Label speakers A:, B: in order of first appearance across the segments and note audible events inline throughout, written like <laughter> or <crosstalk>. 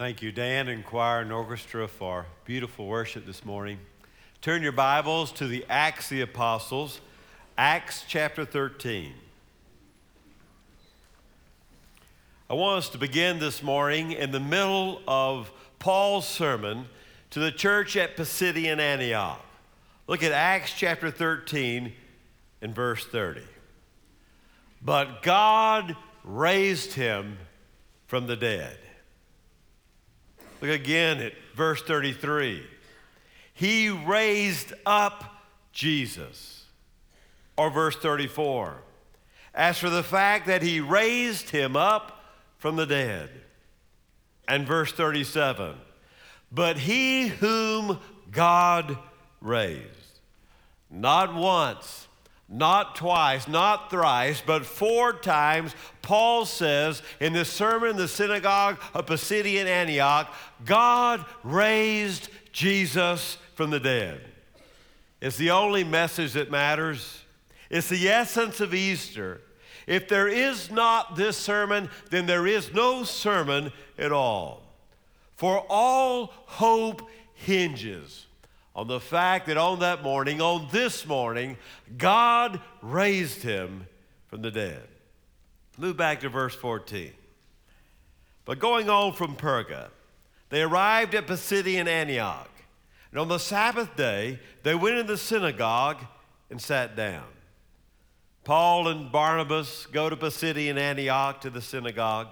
A: Thank you, Dan and choir and orchestra, for beautiful worship this morning. Turn your Bibles to the Acts of the Apostles, Acts chapter 13. I want us to begin this morning in the middle of Paul's sermon to the church at Pisidian Antioch. Look at Acts chapter 13 and verse 30. But God raised him from the dead. Look again at verse 33. He raised up Jesus. Or verse 34. As for the fact that he raised him up from the dead. And verse 37. But he whom God raised, not once, not twice, not thrice, but four times, Paul says in this sermon in the synagogue of Pisidian Antioch, God raised Jesus from the dead. It's the only message that matters. It's the essence of Easter. If there is not this sermon, then there is no sermon at all. For all hope hinges on the fact that on that morning, on this morning, God raised him from the dead. Move back to verse 14. But going on from Perga, they arrived at Pisidian Antioch. And on the Sabbath day, they went in the synagogue and sat down. Paul and Barnabas go to Pisidian Antioch to the synagogue.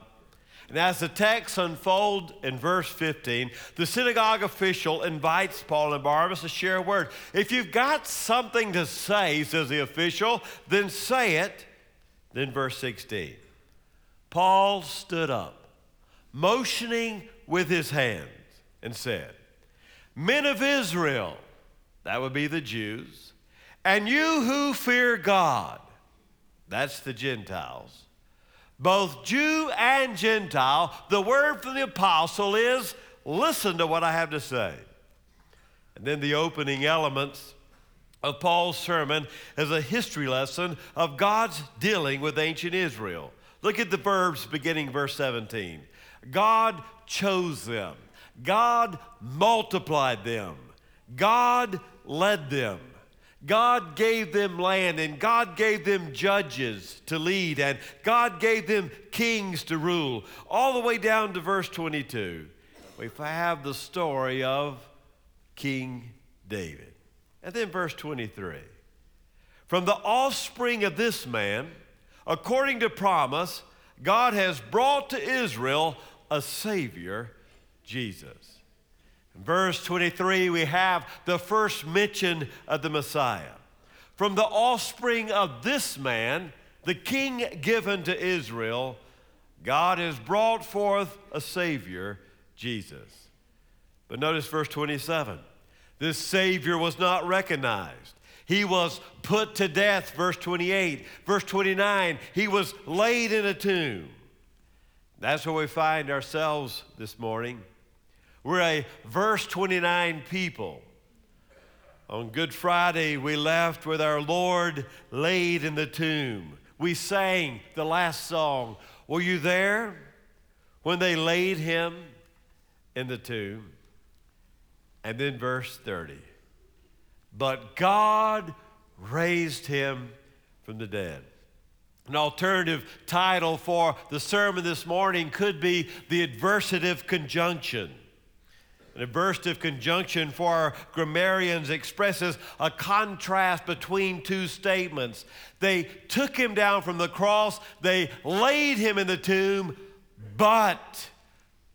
A: And as the text unfolds in verse 15, the synagogue official invites Paul and Barnabas to share a word. If you've got something to say, says the official, then say it. Then verse 16. Paul stood up, motioning with his hands, and said, Men of Israel, that would be the Jews, and you who fear God, that's the Gentiles both Jew and Gentile, the word from the apostle is listen to what I have to say. And then the opening elements of Paul's sermon is a history lesson of God's dealing with ancient Israel. Look at the verbs beginning verse 17. God chose them. God multiplied them. God led them. God gave them land and God gave them judges to lead and God gave them kings to rule. All the way down to verse 22, we have the story of King David. And then verse 23 From the offspring of this man, according to promise, God has brought to Israel a Savior, Jesus verse 23, we have the first mention of the Messiah. From the offspring of this man, the king given to Israel, God has brought forth a Savior, Jesus. But notice verse 27 this Savior was not recognized. He was put to death, verse 28. Verse 29, he was laid in a tomb. That's where we find ourselves this morning. We're a verse 29 people. On Good Friday, we left with our Lord laid in the tomb. We sang the last song. Were you there when they laid him in the tomb? And then verse 30. But God raised him from the dead. An alternative title for the sermon this morning could be the adversative conjunction. An of conjunction for our grammarians expresses a contrast between two statements. They took him down from the cross, they laid him in the tomb, but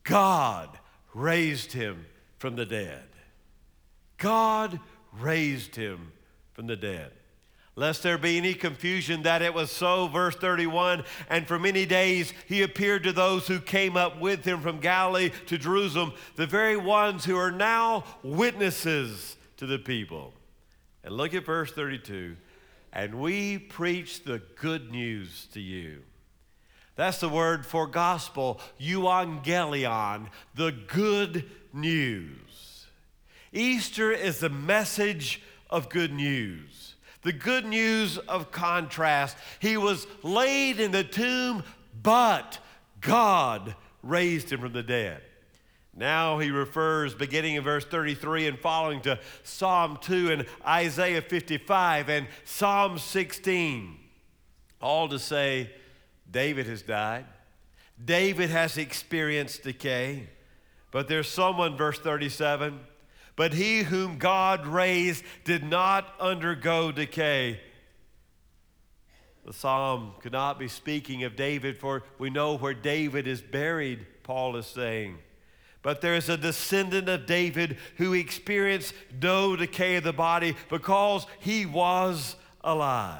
A: God raised him from the dead. God raised him from the dead. Lest there be any confusion that it was so, verse 31 And for many days he appeared to those who came up with him from Galilee to Jerusalem, the very ones who are now witnesses to the people. And look at verse 32 And we preach the good news to you. That's the word for gospel, euangelion, the good news. Easter is the message of good news the good news of contrast. He was laid in the tomb, but God raised him from the dead. Now he refers, beginning in verse 33 and following, to Psalm 2 and Isaiah 55 and Psalm 16. All to say, David has died. David has experienced decay. But there's someone, verse 37, but he whom God raised did not undergo decay. The psalm could not be speaking of David, for we know where David is buried, Paul is saying. But there's a descendant of David who experienced no decay of the body because he was alive.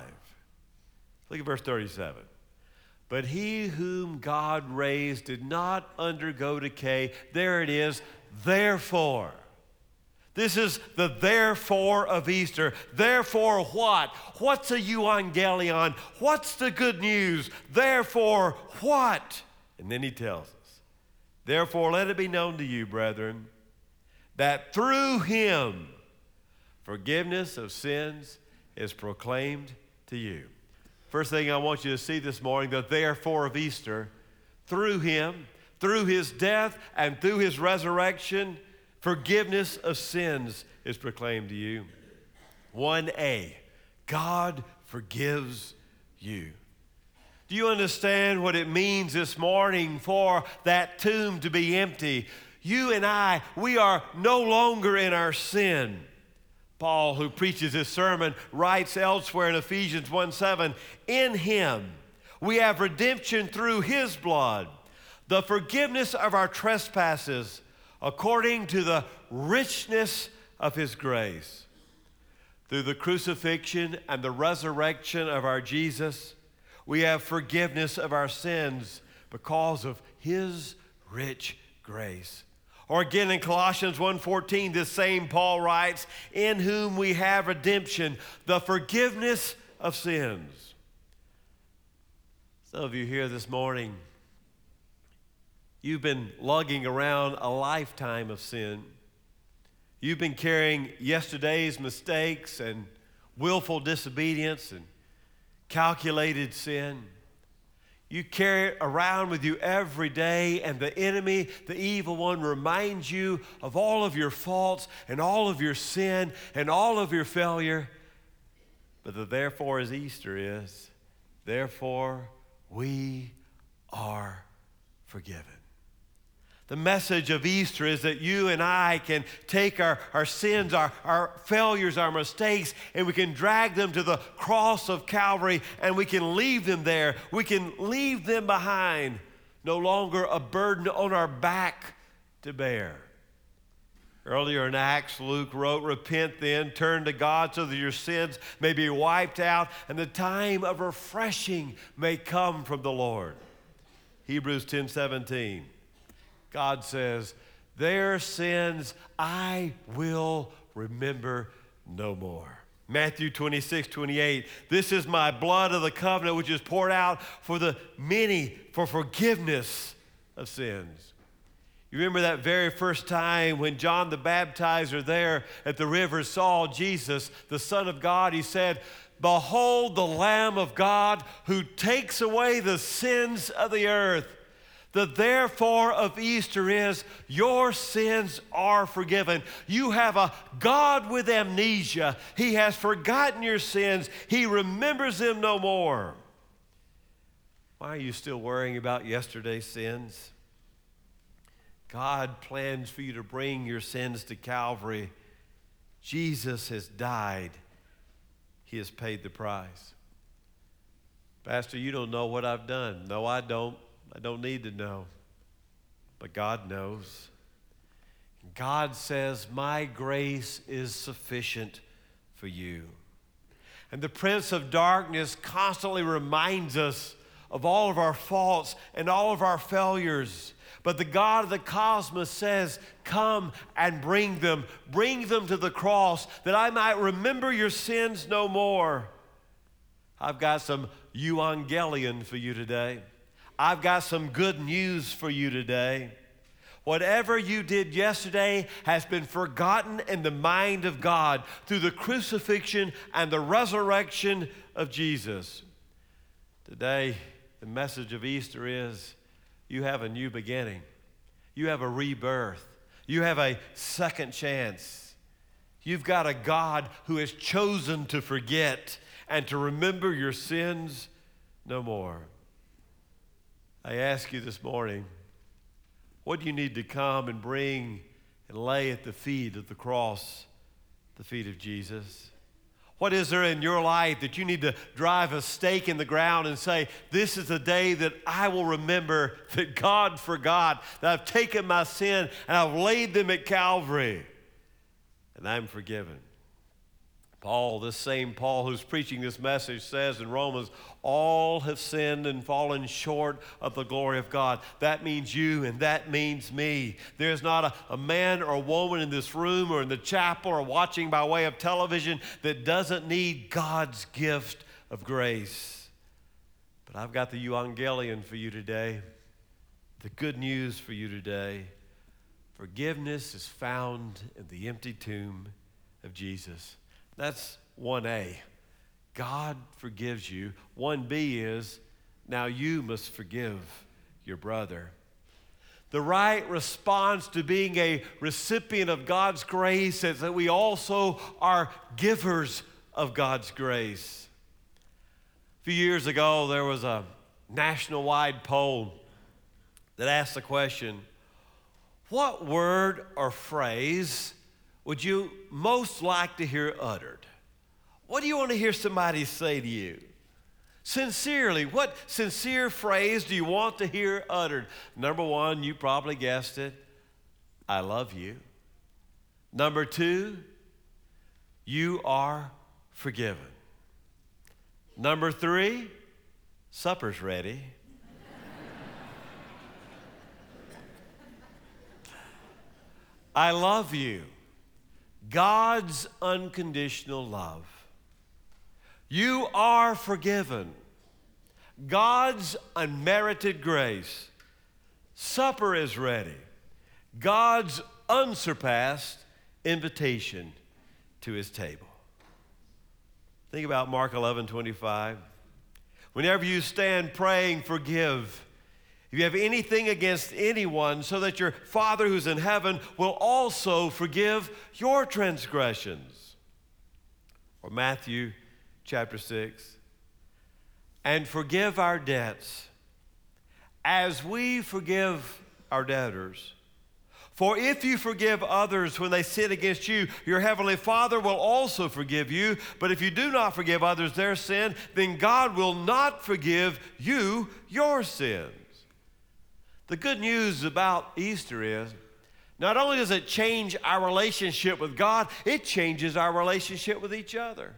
A: Look at verse 37. But he whom God raised did not undergo decay. There it is. Therefore. This is the therefore of Easter. Therefore, what? What's a euangelion? What's the good news? Therefore, what? And then he tells us, Therefore, let it be known to you, brethren, that through him forgiveness of sins is proclaimed to you. First thing I want you to see this morning the therefore of Easter, through him, through his death, and through his resurrection, forgiveness of sins is proclaimed to you. 1a, God forgives you. Do you understand what it means this morning for that tomb to be empty? You and I, we are no longer in our sin. Paul, who preaches this sermon, writes elsewhere in Ephesians 1 7, in him we have redemption through his blood, the forgiveness of our trespasses, according to the richness of his grace. Through the crucifixion and the resurrection of our Jesus, we have forgiveness of our sins because of his rich grace. Or again in Colossians 1:14 this same Paul writes, "In whom we have redemption, the forgiveness of sins." Some of you here this morning you've been lugging around a lifetime of sin. You've been carrying yesterday's mistakes and willful disobedience and calculated sin. You carry it around with you every day, and the enemy, the evil one, reminds you of all of your faults and all of your sin and all of your failure. But the therefore is Easter is, therefore we are forgiven. The message of Easter is that you and I can take our, our sins, our, our failures, our mistakes, and we can drag them to the cross of Calvary and we can leave them there. We can leave them behind, no longer a burden on our back to bear. Earlier in Acts, Luke wrote, Repent then, turn to God so that your sins may be wiped out and the time of refreshing may come from the Lord. Hebrews 10 17. God says, Their sins I will remember no more. Matthew 26, 28. This is my blood of the covenant, which is poured out for the many for forgiveness of sins. You remember that very first time when John the Baptizer there at the river saw Jesus, the Son of God, he said, Behold the Lamb of God who takes away the sins of the earth. The therefore of Easter is your sins are forgiven. You have a God with amnesia. He has forgotten your sins, He remembers them no more. Why are you still worrying about yesterday's sins? God plans for you to bring your sins to Calvary. Jesus has died, He has paid the price. Pastor, you don't know what I've done. No, I don't. I don't need to know, but God knows. God says, My grace is sufficient for you. And the Prince of Darkness constantly reminds us of all of our faults and all of our failures. But the God of the cosmos says, Come and bring them. Bring them to the cross that I might remember your sins no more. I've got some euangelion for you today. I've got some good news for you today. Whatever you did yesterday has been forgotten in the mind of God through the crucifixion and the resurrection of Jesus. Today, the message of Easter is you have a new beginning. You have a rebirth. You have a second chance. You've got a God who has chosen to forget and to remember your sins no more. I ask you this morning, what do you need to come and bring and lay at the feet of the cross, the feet of Jesus? What is there in your life that you need to drive a stake in the ground and say, This is the day that I will remember that God forgot, that I've taken my sin and I've laid them at Calvary, and I'm forgiven? Paul, this same Paul who's preaching this message, says in Romans, all have sinned and fallen short of the glory of God. That means you and that means me. There's not a, a man or a woman in this room or in the chapel or watching by way of television that doesn't need God's gift of grace. But I've got the evangelion for you today, the good news for you today. Forgiveness is found in the empty tomb of Jesus. That's 1A. God forgives you. 1B is now you must forgive your brother. The right response to being a recipient of God's grace is that we also are givers of God's grace. A few years ago, there was a national wide poll that asked the question What word or phrase would you most like to hear uttered? What do you want to hear somebody say to you? Sincerely, what sincere phrase do you want to hear uttered? Number one, you probably guessed it I love you. Number two, you are forgiven. Number three, supper's ready. <laughs> I love you. God's unconditional love. You are forgiven. God's unmerited grace. Supper is ready. God's unsurpassed invitation to his table. Think about Mark 11 25. Whenever you stand praying, forgive. If you have anything against anyone, so that your Father who's in heaven will also forgive your transgressions. Or Matthew chapter 6. And forgive our debts as we forgive our debtors. For if you forgive others when they sin against you, your heavenly Father will also forgive you. But if you do not forgive others their sin, then God will not forgive you your sins. The good news about Easter is not only does it change our relationship with God, it changes our relationship with each other.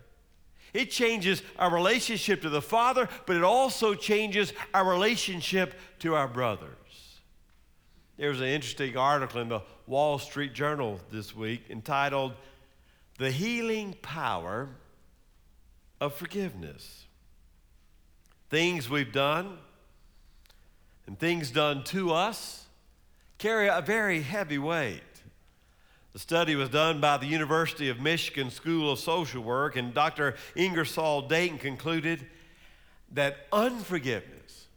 A: It changes our relationship to the Father, but it also changes our relationship to our brothers. There was an interesting article in the Wall Street Journal this week entitled The Healing Power of Forgiveness. Things we've done and things done to us carry a very heavy weight. The study was done by the University of Michigan School of Social Work, and Dr. Ingersoll Dayton concluded that unforgiveness,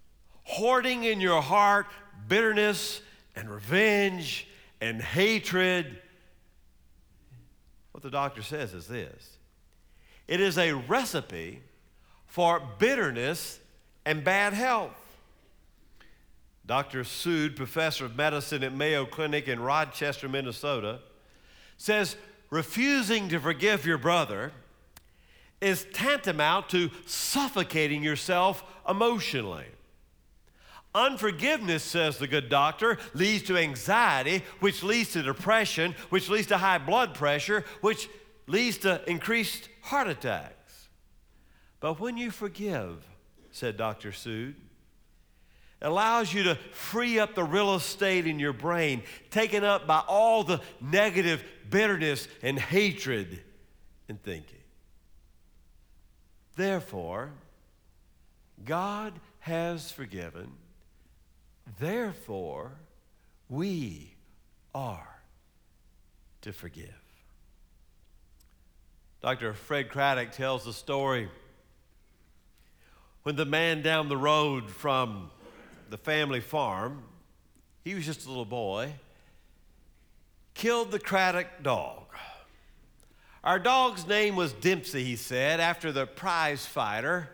A: hoarding in your heart bitterness and revenge and hatred, what the doctor says is this it is a recipe for bitterness and bad health. Dr. Sood, professor of medicine at Mayo Clinic in Rochester, Minnesota, says refusing to forgive your brother is tantamount to suffocating yourself emotionally. Unforgiveness, says the good doctor, leads to anxiety, which leads to depression, which leads to high blood pressure, which leads to increased heart attacks. But when you forgive, said Dr. Sood, allows you to free up the real estate in your brain taken up by all the negative bitterness and hatred and thinking. Therefore, God has forgiven. Therefore, we are to forgive. Dr. Fred Craddock tells the story when the man down the road from the family farm he was just a little boy, killed the Craddock dog. Our dog's name was Dempsey, he said, after the prize fighter,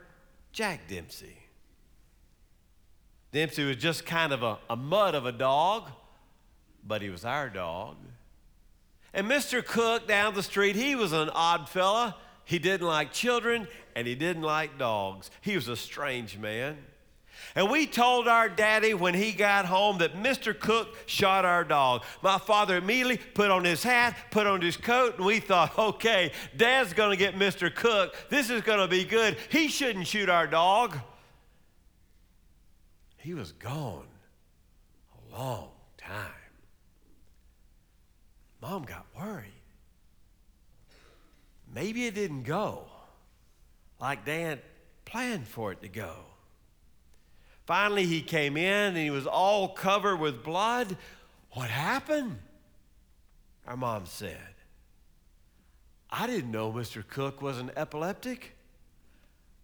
A: Jack Dempsey. Dempsey was just kind of a, a mud of a dog, but he was our dog. And Mr. Cook down the street, he was an odd fella. He didn't like children and he didn't like dogs. He was a strange man. And we told our daddy when he got home that Mr. Cook shot our dog. My father immediately put on his hat, put on his coat, and we thought, <laughs> okay, dad's gonna get Mr. Cook. This is gonna be good. He shouldn't shoot our dog. He was gone a long time. Mom got worried. Maybe it didn't go like Dad planned for it to go. Finally, he came in and he was all covered with blood. What happened? Our mom said, I didn't know Mr. Cook was an epileptic.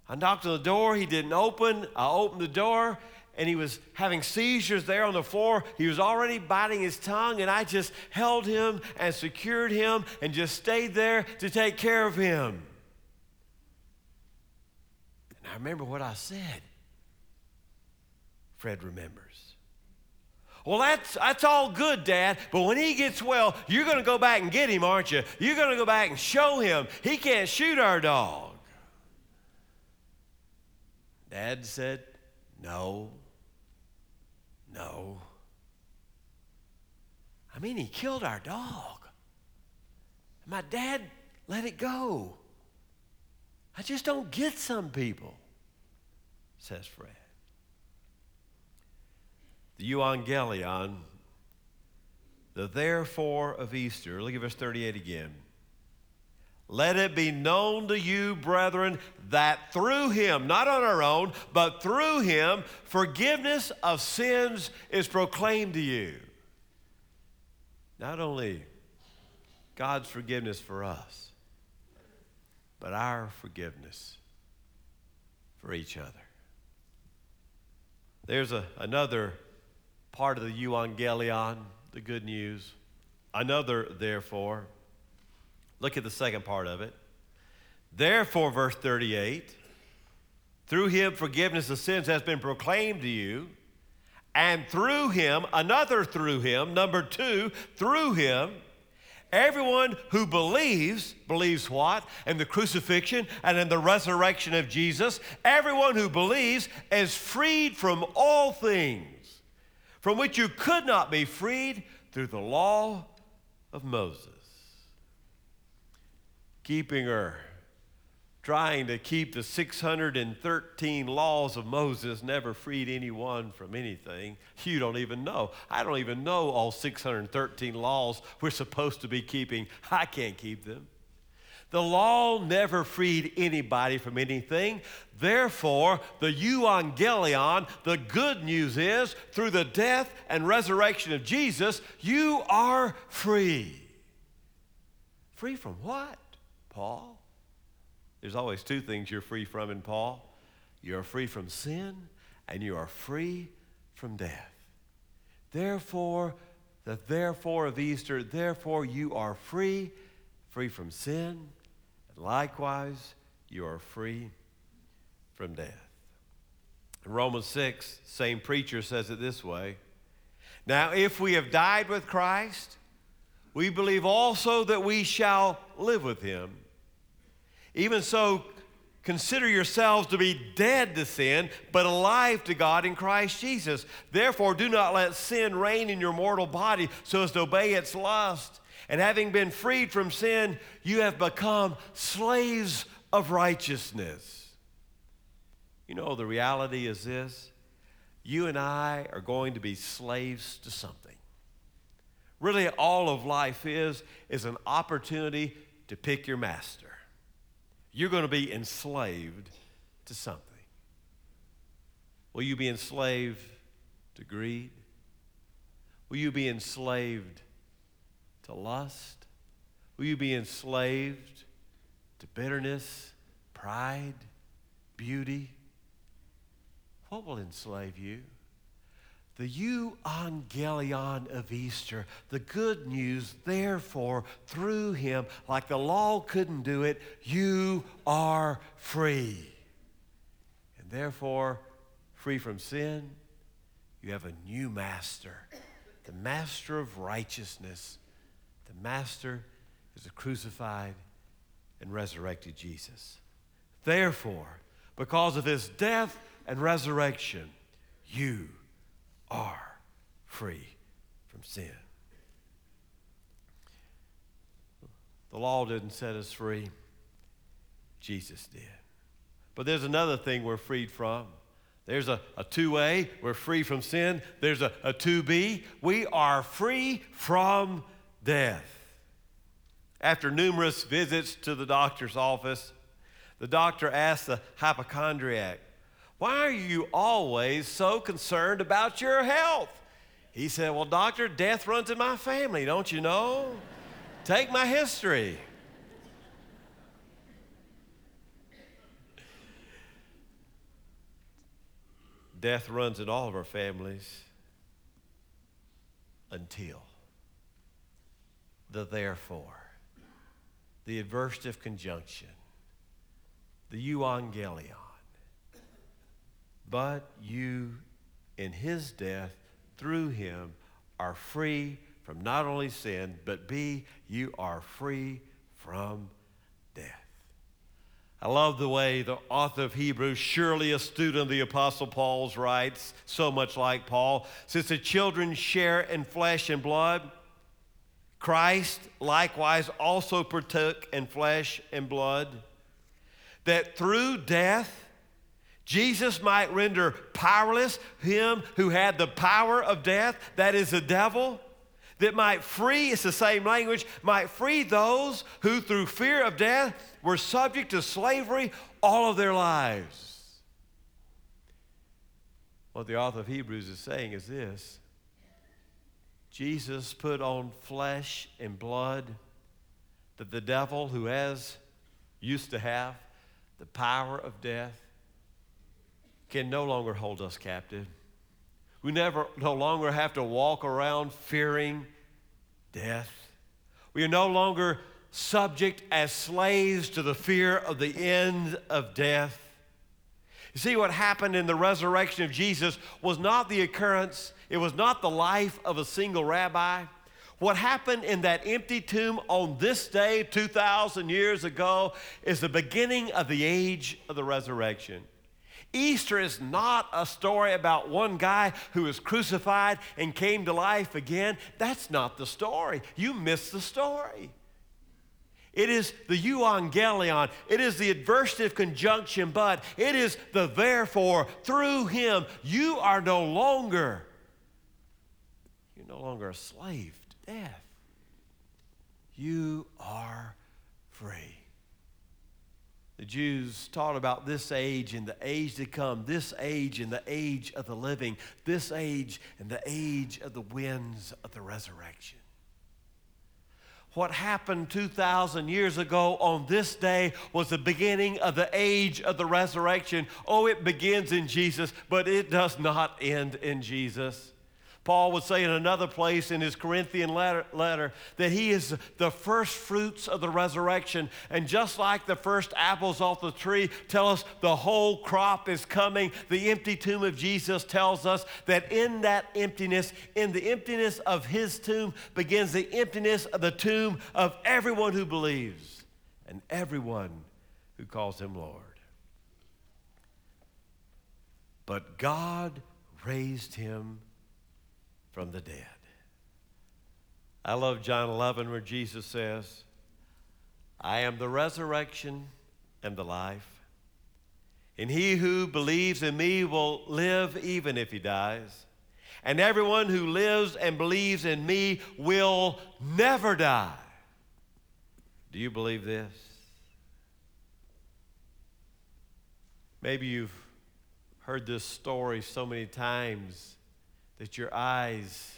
A: I knocked on the door, he didn't open. I opened the door, and he was having seizures there on the floor. He was already biting his tongue, and I just held him and secured him and just stayed there to take care of him. And I remember what I said. Fred remembers. Well, that's, that's all good, Dad, but when he gets well, you're going to go back and get him, aren't you? You're going to go back and show him he can't shoot our dog. Dad said, No, no. I mean, he killed our dog. My dad let it go. I just don't get some people, says Fred. The Evangelion, the therefore of Easter. Look at verse 38 again. Let it be known to you, brethren, that through him, not on our own, but through him, forgiveness of sins is proclaimed to you. Not only God's forgiveness for us, but our forgiveness for each other. There's a, another part of the euangelion, the good news. Another, therefore. Look at the second part of it. Therefore, verse 38 through him forgiveness of sins has been proclaimed to you, and through him, another through him, number two, through him, Everyone who believes, believes what? In the crucifixion and in the resurrection of Jesus. Everyone who believes is freed from all things from which you could not be freed through the law of Moses. Keeping her, trying to keep the 613 laws of Moses never freed anyone from anything. You don't even know. I don't even know all 613 laws we're supposed to be keeping. I can't keep them. The law never freed anybody from anything. Therefore, the euangelion, the good news is, through the death and resurrection of Jesus, you are free. Free from what, Paul? There's always two things you're free from in Paul you're free from sin, and you are free from death. Therefore, the therefore of Easter, therefore you are free, free from sin Likewise, you are free from death. In Romans 6, same preacher says it this way Now, if we have died with Christ, we believe also that we shall live with him. Even so, consider yourselves to be dead to sin, but alive to God in Christ Jesus. Therefore, do not let sin reign in your mortal body so as to obey its lust. And having been freed from sin, you have become slaves of righteousness. You know, the reality is this you and I are going to be slaves to something. Really, all of life is, is an opportunity to pick your master. You're going to be enslaved to something. Will you be enslaved to greed? Will you be enslaved to lust? Will you be enslaved to bitterness, pride, beauty? What will enslave you? the euangelion of Easter, the good news, therefore, through him, like the law couldn't do it, you are free. And therefore, free from sin, you have a new master, the master of righteousness. The master is a crucified and resurrected Jesus. Therefore, because of his death and resurrection, you are free from sin. The law didn't set us free, Jesus did. But there's another thing we're freed from. There's a, a 2A, we're free from sin. There's a, a 2B, we are free from death. After numerous visits to the doctor's office, the doctor asked the hypochondriac, Why are you always so concerned about your health? He said, Well, doctor, death runs in my family, don't you know? Take my history. Death runs in all of our families until the therefore, the adversative conjunction the euangelion. But you, in his death, through him, are free from not only sin, but B, you are free from death. I love the way the author of Hebrews, surely a student of the Apostle Paul's, writes, so much like Paul, since the children share in flesh and blood, Christ likewise also partook in flesh and blood that through death, Jesus might render powerless him who had the power of death, that is the devil, that might free, it's the same language, might free those who through fear of death were subject to slavery all of their lives. What the author of Hebrews is saying is this Jesus put on flesh and blood that the devil, who has used to have, the power of death can no longer hold us captive. We never no longer have to walk around fearing death. We are no longer subject as slaves to the fear of the end of death. You see, what happened in the resurrection of Jesus was not the occurrence, it was not the life of a single rabbi. What happened in that empty tomb on this day, 2,000 years ago, is the beginning of the age of the resurrection. Easter is not a story about one guy who was crucified and came to life again. That's not the story. You missed the story. It is the euangelion. It is the adversative conjunction, but it is the therefore. Through him, you are no longer, no longer a slave to death. You are free. The Jews taught about this age and the age to come, this age and the age of the living, this age and the age of the winds of the resurrection. What happened 2,000 years ago on this day was the beginning of the age of the resurrection. Oh, it begins in Jesus, but it does not end in Jesus. Paul would say in another place in his Corinthian letter, letter, that he is the first fruits of the resurrection. And just like the first apples off the tree tell us the whole crop is coming, the empty tomb of Jesus tells us that in that emptiness, in the emptiness of his tomb, begins the emptiness of the tomb of everyone who believes and everyone who calls him Lord. But God raised him from the dead. I love John 11 where Jesus says, I am the resurrection and the life. And he who believes in me will live even if he dies. And everyone who lives and believes in me will never die. Do you believe this? Maybe you've heard this story so many times that your eyes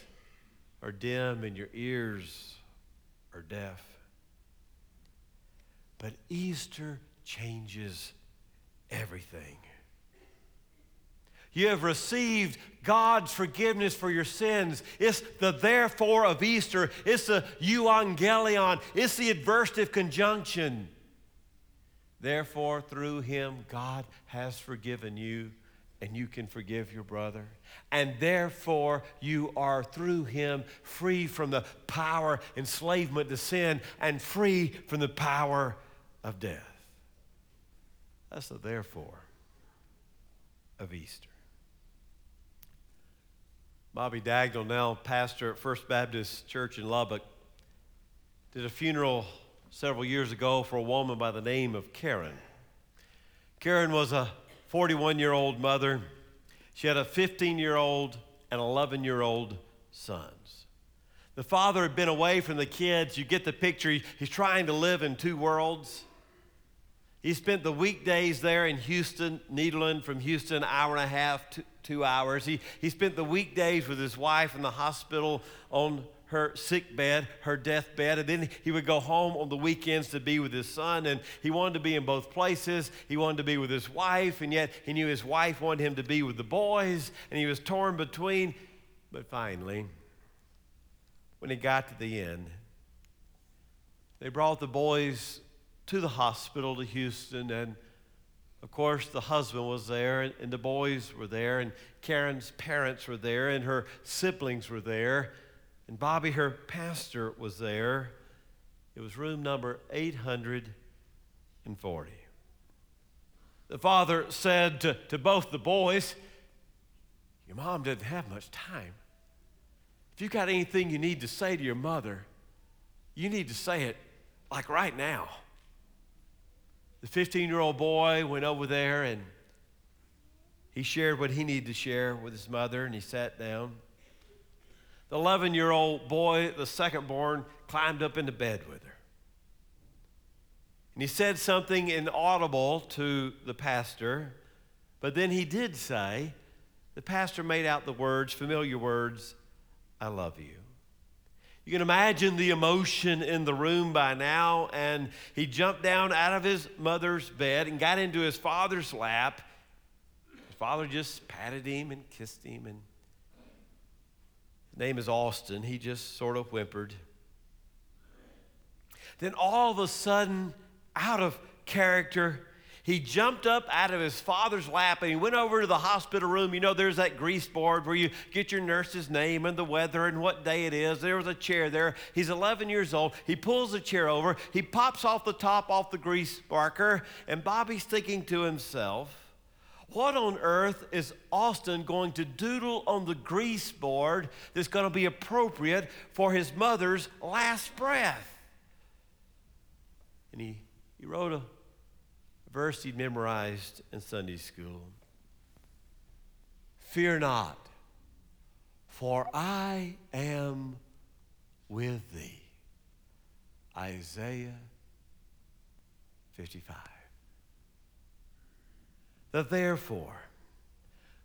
A: are dim and your ears are deaf. But Easter changes everything. You have received God's forgiveness for your sins. It's the therefore of Easter. It's the euangelion. It's the adversative conjunction. Therefore, through him, God has forgiven you, and you can forgive your brother. And therefore, you are through him free from the power, enslavement to sin, and free from the power of death. That's the therefore of Easter. Bobby Dagnall, now pastor at First Baptist Church in Lubbock, did a funeral several years ago for a woman by the name of Karen. Karen was a 41 year old mother. She had a 15 year old and 11 year old sons. The father had been away from the kids. You get the picture. He's trying to live in two worlds. He spent the weekdays there in Houston, Nederland, from Houston, hour and a half, to two hours. He, he spent the weekdays with his wife in the hospital on her sick bed, her deathbed, and then he would go home on the weekends to be with his son. And he wanted to be in both places. He wanted to be with his wife, and yet he knew his wife wanted him to be with the boys, and he was torn between. But finally, when he got to the end, they brought the boys to the hospital to Houston, and of course, the husband was there, and, the boys were there, and Karen's parents were there, and her siblings were there, and Bobby, her pastor, was there. It was room number 840. The father said to, to both the boys, Your mom doesn't have much time. If you've got anything you need to say to your mother, you need to say it like right now. The 15 year old boy went over there and he shared what he needed to share with his mother and he sat down. The 11 year old boy, the second born, climbed up into bed with her. And he said something inaudible to the pastor, but then he did say, the pastor made out the words, familiar words, I love you. You can imagine the emotion in the room by now. And he jumped down out of his mother's bed and got into his father's lap. His father just patted him and kissed him. And name is Austin. He just sort of whimpered. Then all of a sudden, out of character, he jumped up out of his father's lap and he went over to the hospital room. You know, there's that grease board where you get your nurse's name and the weather and what day it is. There was a chair there. He's 11 years old. He pulls the chair over. He pops off the top off the grease marker, and Bobby's thinking to himself, what on earth is Austin going to doodle on the grease board that's going to be appropriate for his mother's last breath? And he, he wrote a verse he'd memorized in Sunday school Fear not, for I am with thee. Isaiah 55. That therefore,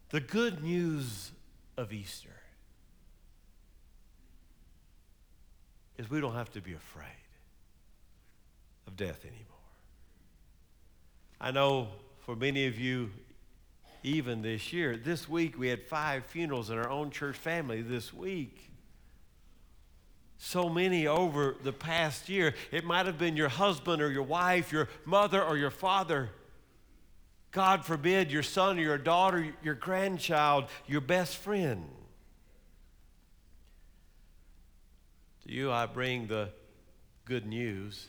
A: the good news of Easter is we don't have to be afraid of death anymore. I know for many of you, even this year, this week we had five funerals in our own church family this week. So many over the past year. It might have been your husband or your wife, your mother or your father. God forbid, your son or your daughter, your grandchild, your best friend. To you, I bring the good news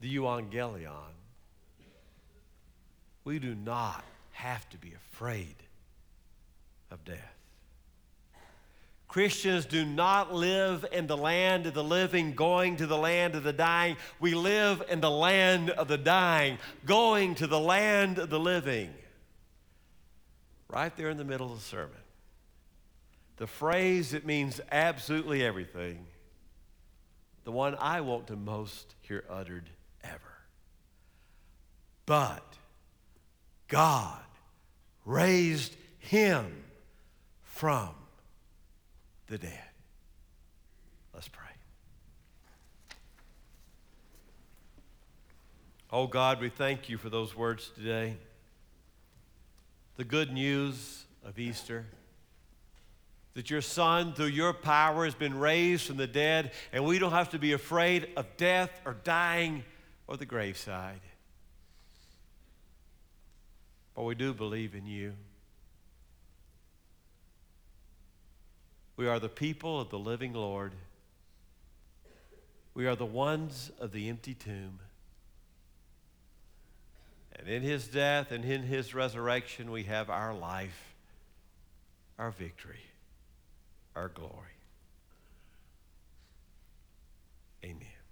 A: the euangelion, we do not have to be afraid of death. Christians do not live in the land of the living, going to the land of the dying. We live in the land of the dying, going to the land of the living. Right there in the middle of the sermon. The phrase that means absolutely everything, the one I want to most hear uttered ever. but God raised him from the dead. Let's pray. Oh God, we thank you for those words today. the good news of Easter that your son, through your power, has been raised from the dead, and we don't have to be afraid of death or dying or the graveside. But we do believe in you. We are the people of the living Lord. We are the ones of the empty tomb. And in his death and in his resurrection, we have our life, our victory, our glory.